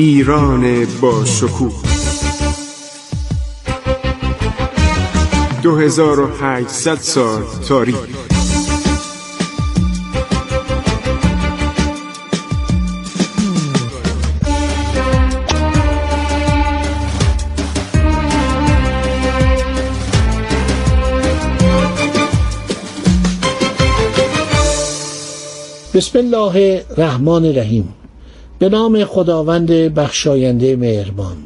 ایران با شکوه. 2800 سال تاریخ. بسم الله الرحمن الرحیم. به نام خداوند بخشاینده مهربان.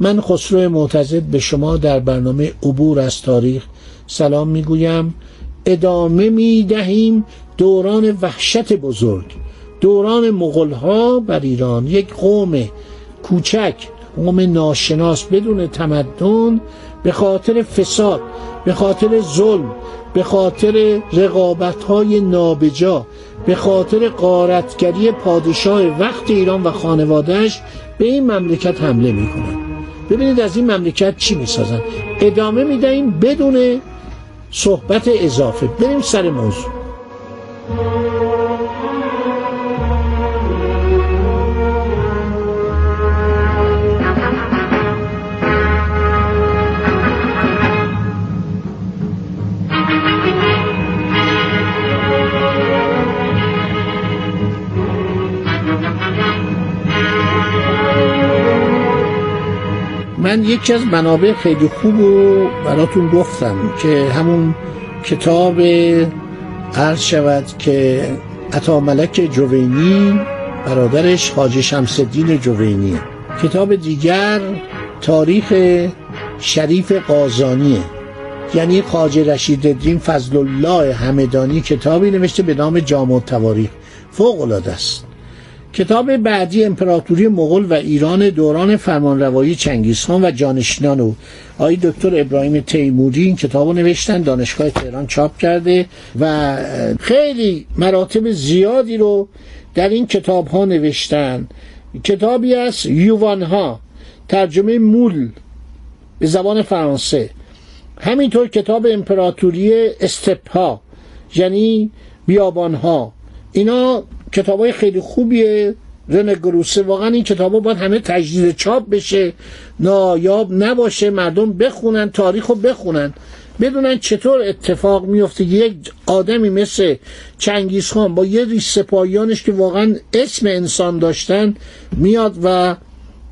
من خسرو معتزد به شما در برنامه عبور از تاریخ سلام می‌گویم. ادامه می‌دهیم دوران وحشت بزرگ دوران مغلها بر ایران. یک قوم کوچک قوم ناشناس بدون تمدن به خاطر فساد به خاطر ظلم به خاطر رقابت های نابجا به خاطر قارتگری پادشاه وقت ایران و خانوادهش به این مملکت حمله می‌کنن ببینید از این مملکت چی می‌سازن ادامه می‌دهیم بدون صحبت اضافه. بریم سر موضوع. من یکی از منابع خیلی خوب رو براتون گفتم که همون کتاب عرض شود که عطا ملک جوینی برادرش شمس الدین جوینی. کتاب دیگر تاریخ شریف قازانیه. یعنی خاج رشید الدین فضل الله همدانی کتابی نوشته به نام جامع تواریخ فوق العاده است. کتاب بعدی امپراتوری مغول و ایران دوران فرمانروایی چنگیزخان و جانشینان او. آقای دکتر ابراهیم تیموری این کتاب نوشتن دانشگاه تهران چاپ کرده و خیلی مراتب زیادی رو در این کتاب ها نوشتن. کتابی از یووان ها ترجمه مول به زبان فرانسه. همینطور کتاب امپراتوری استپ ها یعنی بیابان ها اینا کتاب های خیلی خوبیه. رن گروسه. واقعا این کتاب ها باید همه تجدید چاپ بشه. نایاب نباشه. مردم بخونن تاریخ رو بخونن. بدونن چطور اتفاق میفته. یک آدمی مثل چنگیز خان با یه ریش سپاهیانش که واقعا اسم انسان داشتن میاد و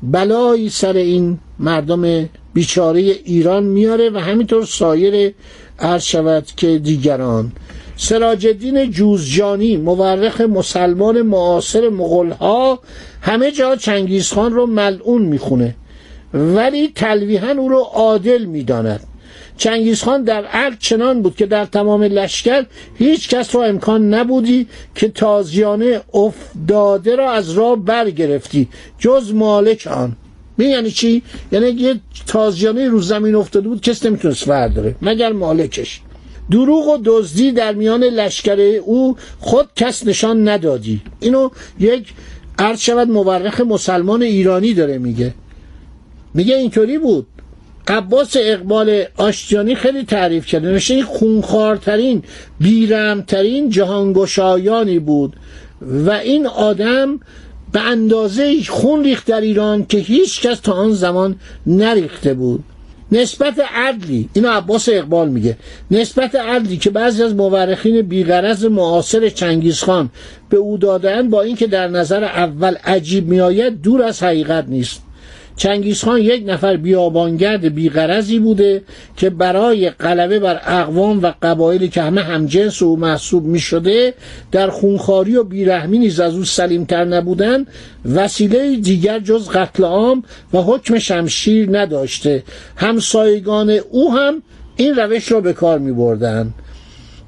بلایی سر این مردم بیچاره ایران میاره و همینطور سایر عرض شود که دیگران. سراج الدین جوزجانی مورخ مسلمان معاصر مغلها همه جا چنگیزخان رو ملعون می‌خونه. ولی تلویحا او رو عادل می‌داند. چنگیزخان در عرض چنان بود که در تمام لشکر هیچ کس را امکان نبودی که تازیانه افتاده را از راه برگرفتی جز مالک آن. می یعنی چی؟ یعنی یه تازیانه رو زمین افتاده بود کس نمی‌تونست برداره مگر مالکش. دروغ و دزدی در میان لشکر او خود کس نشان ندادی. اینو یک عرض شود مورخ مسلمان ایرانی داره میگه. میگه اینطوری بود. عباس اقبال آشتیانی خیلی تعریف کرده نوشته این خونخوارترین بیرمترین جهانگشایانی بود و این آدم به اندازه خون ریخت در ایران که هیچ کس تا آن زمان نریخته بود. نسبت عدلی اینو عباس اقبال میگه. نسبت عدلی که بعضی از مورخین بیغرض معاصر چنگیزخان به او دادن با اینکه در نظر اول عجیب میآید دور از حقیقت نیست. چنگیزخان یک نفر بیابانگرد بیغرضی بوده که برای غلبه بر اقوام و قبایلی که همه همجنس او محسوب می شده در خونخاری و بیرحمی نیز از او سلیمتر نبودن وسیله دیگر جز قتل عام و حکم شمشیر نداشته همسایگان او هم این روش را به کار می بردن.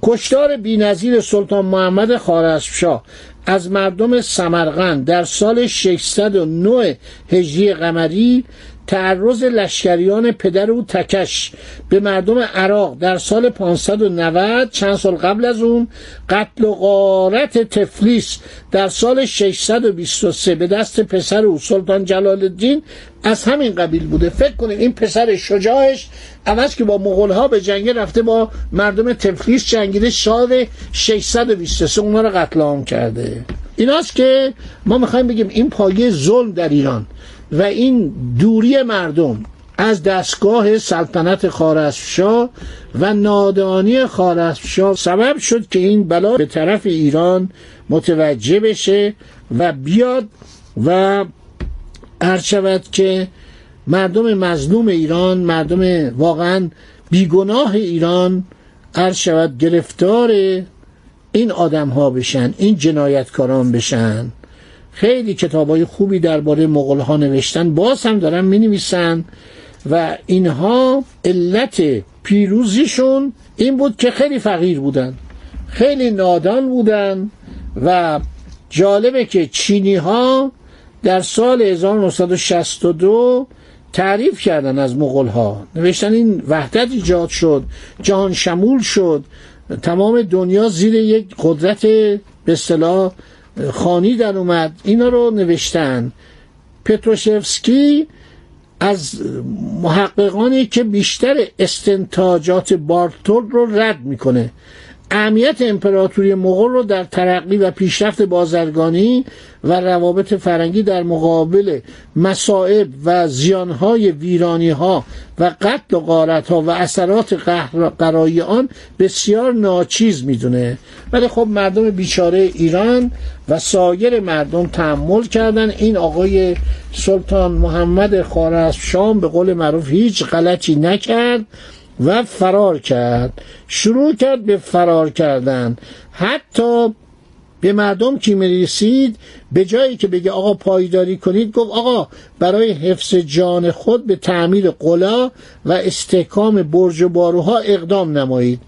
کشتار بینظیر سلطان محمد خارزمشاه از مردم سمرقند در سال 609 هجری قمری تعرض لشکریان پدر او تکش به مردم عراق در سال 590 چند سال قبل از اون قتل و غارت تفلیس در سال 623 به دست پسر او سلطان جلال الدین از همین قبیل بوده. فکر کنید این پسر شجاعش عوض که با مغول ها به جنگ رفته با مردم تفلیس جنگیده سال 623 اونا رو قتل عام کرده. ایناست که ما می‌خوایم بگیم این پایه ظلم در ایران. و این دوری مردم از دستگاه سلطنت خارزمشاه و نادانی خارزمشاه سبب شد که این بلا به طرف ایران متوجه بشه و بیاد و شود که مردم مظلوم ایران مردم واقعا بیگناه ایران شود گرفتار این آدم ها بشن این جنایتکاران بشن. خیلی کتاب های خوبی درباره مغول ها نوشتن. باز هم دارن می نویسن و اینها علت پیروزیشون این بود که خیلی فقیر بودن خیلی نادان بودن و جالبه که چینی ها در سال 1962 تعریف کردن از مغول ها نوشتن این وحدت ایجاد شد جهان شمول شد. تمام دنیا زیر یک قدرت به اصطلاح خانی در اومد. اینا رو نوشتن. پتروشفسکی از محققانی که بیشتر استنتاجات بارتول رو رد می‌کنه. اهمیت امپراتوری مغول رو در ترقی و پیشرفت بازرگانی و روابط فرنگی در مقابل مصائب و زیانهای ویرانی ها و قتل و غارت ها و اثرات قرایی آن بسیار ناچیز می‌دونه. ولی خب مردم بیچاره ایران و سایر مردم تحمل کردن. این آقای سلطان محمد خارزمشاه به قول معروف هیچ غلطی نکرد. و فرار کرد. شروع کرد به فرار کردن. حتی به مردم که می‌رسید؟ به جایی که بگه آقا پایداری کنید گفت آقا برای حفظ جان خود به تعمیر قلا و استحکام برج و باروها اقدام نمایید.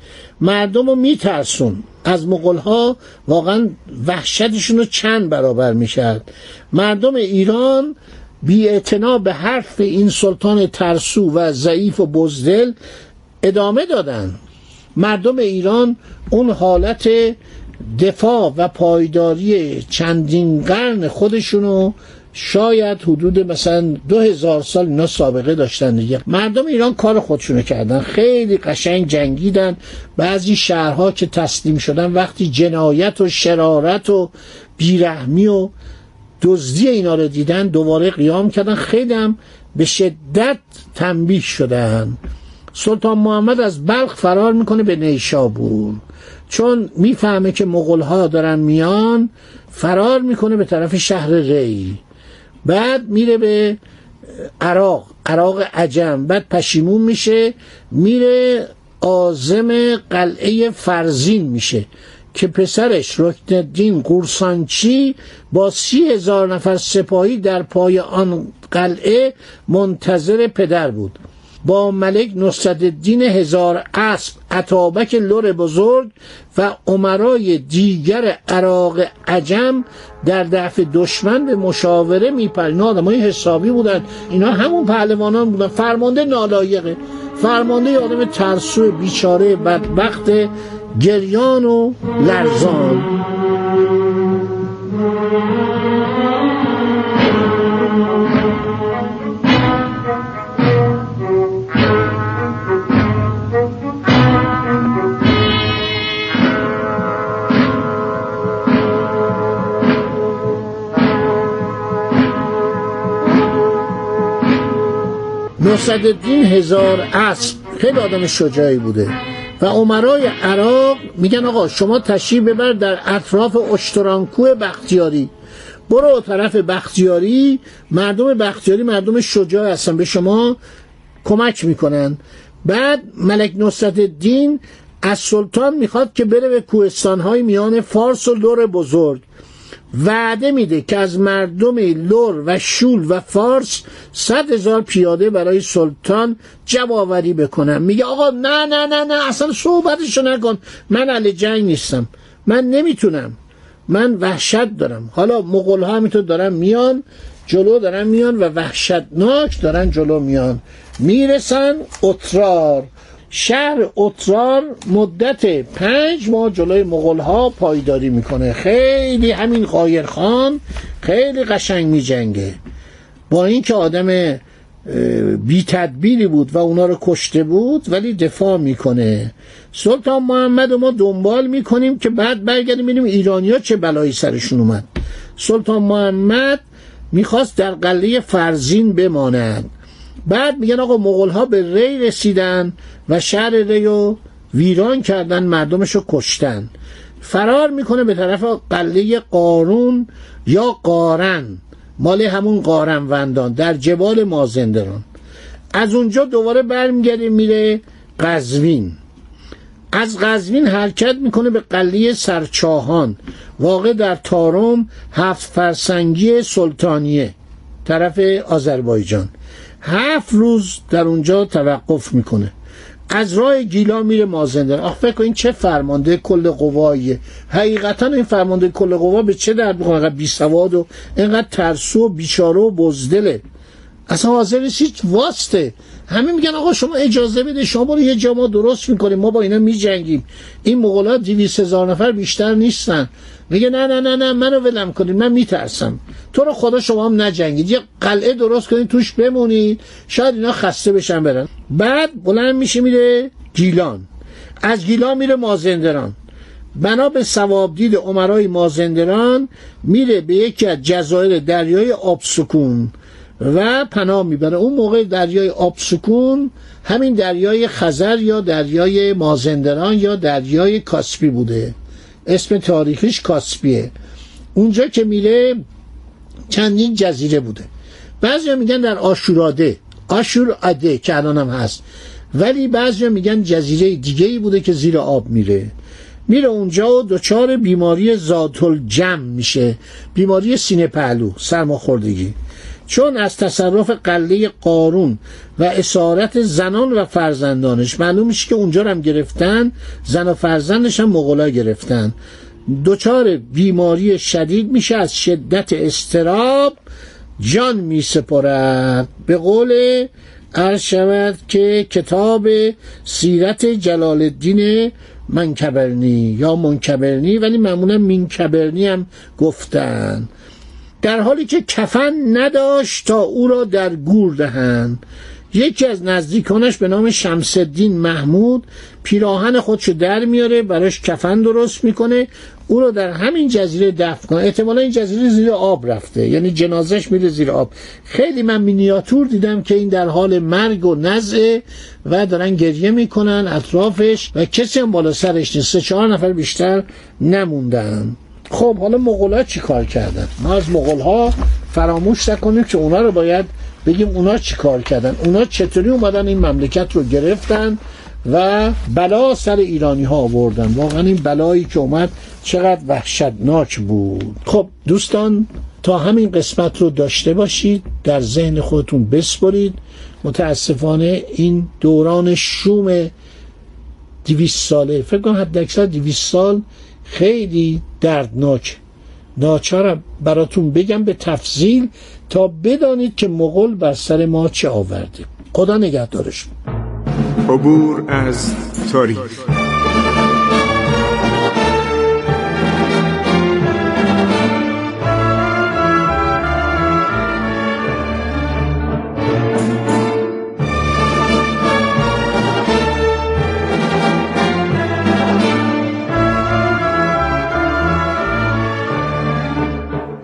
مردم رو میترسون. از مغلها واقعا وحشتشون رو چند برابر می‌کرد. مردم ایران بی به حرف این سلطان ترسو و ضعیف و بزدل ادامه دادن. مردم ایران اون حالت دفاع و پایداری چندین قرن خودشونو شاید حدود مثلا دو هزار سال اینا سابقه داشتن دیگه. مردم ایران کار خودشونو کردن. خیلی قشنگ جنگیدن. بعضی شهرها که تسلیم شدن وقتی جنایت و شرارت و بیرحمی و دزدی اینا رو دیدن دوباره قیام کردن. خیلی هم به شدت تنبیه شدن. سلطان محمد از بلخ فرار می‌کنه به نیشابور. چون می‌فهمه که مغول ها دارن میان فرار می‌کنه به طرف شهر ری. بعد میره به عراق عراق عجم. بعد پشیمون میشه میره آزم قلعه فرزین میشه که پسرش رکن قورسانچی با سی هزار نفر سپاهی در پای آن قلعه منتظر پدر بود. با ملک نصرالدین هزار اسب عطابک لور بزرگ و عمرای دیگر عراق عجم در دفع دشمن به مشاوره میپر اینا های حسابی بودن. اینا همون پهلوانان بودن. فرمانده نالایقه. فرمانده آدم ترسو بیچاره بدبخت گریان و لرزان. نصرالدین هزار اسب. خیلی آدم شجاعی بوده. و عمرای عراق میگن آقا شما تشریف ببر در اطراف اشترانکو بختیاری. برو طرف بختیاری. مردم بختیاری مردم شجاع هستن. به شما کمک می‌کنن. بعد ملک نصرت الدین از سلطان می‌خواد که بره به کوهستانهای میان فارس و لور بزرگ. وعده میده که از مردم لور و شول و فارس صد هزار پیاده برای سلطان جوابری بکنم میگه آقا نه نه نه نه اصلا صحبتشو نکن. من علی جنگ نیستم. من نمی‌تونم. من وحشت دارم. حالا مغول ها همینطور دارن میان جلو دارن میان و وحشتناک دارن جلو میان. می‌رسن اترار. شهر اترار مدت پنج ماه جلوی مغول ها پایداری می‌کنه. خیلی همین قایر خان خیلی قشنگ میجنگه. با اینکه آدم بی تدبیری بود و اونا رو کشته بود ولی دفاع می‌کنه. سلطان محمد ما دنبال می‌کنیم که بعد برگردیم ببینیم ایرانیا چه بلایی سرشون اومد. سلطان محمد می‌خواست در قلعه فرزین بماند. بعد میگن آقا مغول ها به ری رسیدن و شهر ری رو ویران کردن مردمش رو کشتن. فرار می‌کنه به طرف قلعه قارون یا قارن. مال همون قارنوندان در جبال مازندران از اونجا دوباره برمیگرده میره قزوین. از قزوین حرکت می‌کنه به قلعه سرچاهان واقع در تارم هفت فرسنگی سلطانیه طرف آذربایجان. هفت روز در اونجا توقف می‌کنه. از راه گیلا میره مازندران آخ فکر این چه فرمانده کل قواییه. حقیقتا این فرمانده کل قوا به چه درد می‌خوره؟ اینقدر بی سواد و اینقدر ترسو و بیچاره و بزدله. اصلا حاضر هیچ واسطه. همه میگن آقا شما اجازه بده شما برو یه جا درست می‌کنیم ما با اینا میجنگیم. این مغولات دیویس هزار نفر بیشتر نیستن. میگه نه نه نه نه منو ولم کنید من میترسم. تو رو خدا شما هم نجنگید. یه قلعه درست کنید توش بمونید. شاید اینا خسته بشن برن. بعد بلند میشه میره گیلان. از گیلان میره مازندران. بنا به سوابدید عمرای مازندران میره به یکی از جزایر دریای آبسکون و پناه می‌بره. اون موقع دریای آبسکون همین دریای خزر یا دریای مازندران یا دریای کاسپی بوده. اسم تاریخیش کاسپیه. اونجا که میره چندین جزیره بوده. بعضی میگن در آشوراده. آشور اده که الان هم هست. ولی بعضی میگن جزیره دیگه ای بوده که زیر آب میره. میره اونجا و دچار بیماری زادل جمع میشه. بیماری سینه پهلو سرماخوردگی. چون از تصرف قله قارون و اسارت زنان و فرزندانش معلوم میشه که اونجا هم گرفتن زن و فرزندش هم مغلا گرفتن. دچار بیماری شدید میشه از شدت استراب جان می سپرد به قول عرض شود که کتاب سیرت جلال الدین منکبرنی یا منکبرنی ولی معمولا منکبرنی هم گفتن. در حالی که کفن نداشت تا او را در گور دهند. یکی از نزدیکانش به نام شمسدین محمود پیراهن خودشو در میاره براش کفن درست می‌کنه. او رو در همین جزیره دفن کنه. احتمالا این جزیره زیر آب رفته یعنی جنازش میره زیر آب. خیلی من مینیاتور دیدم که این در حال مرگ و نزعه و دارن گریه می‌کنن اطرافش و کسی هم بالا سرش نیست. سه چهار نفر بیشتر نموندن. خب حالا مغول چی کار کردن؟ ما از مغول ها فراموش نکنیم که اونا رو باید بگیم اونا چی کار کردن. اونا چطوری اومدن این مملکت رو گرفتن و بلا سر ایرانی ها آوردن. واقعا این بلایی که اومد چقدر وحشتناک بود. خب دوستان تا همین قسمت رو داشته باشید در ذهن خودتون بسپرید. متاسفانه این دوران شوم دیویس ساله فکر کنم حد اکثر دیویس سال خیلی دردناک. ناچارم براتون بگم به تفضیل تا بدانید که مغول بر سر ما چه آورده. خدا نگهدارش. عبور از تاریخ.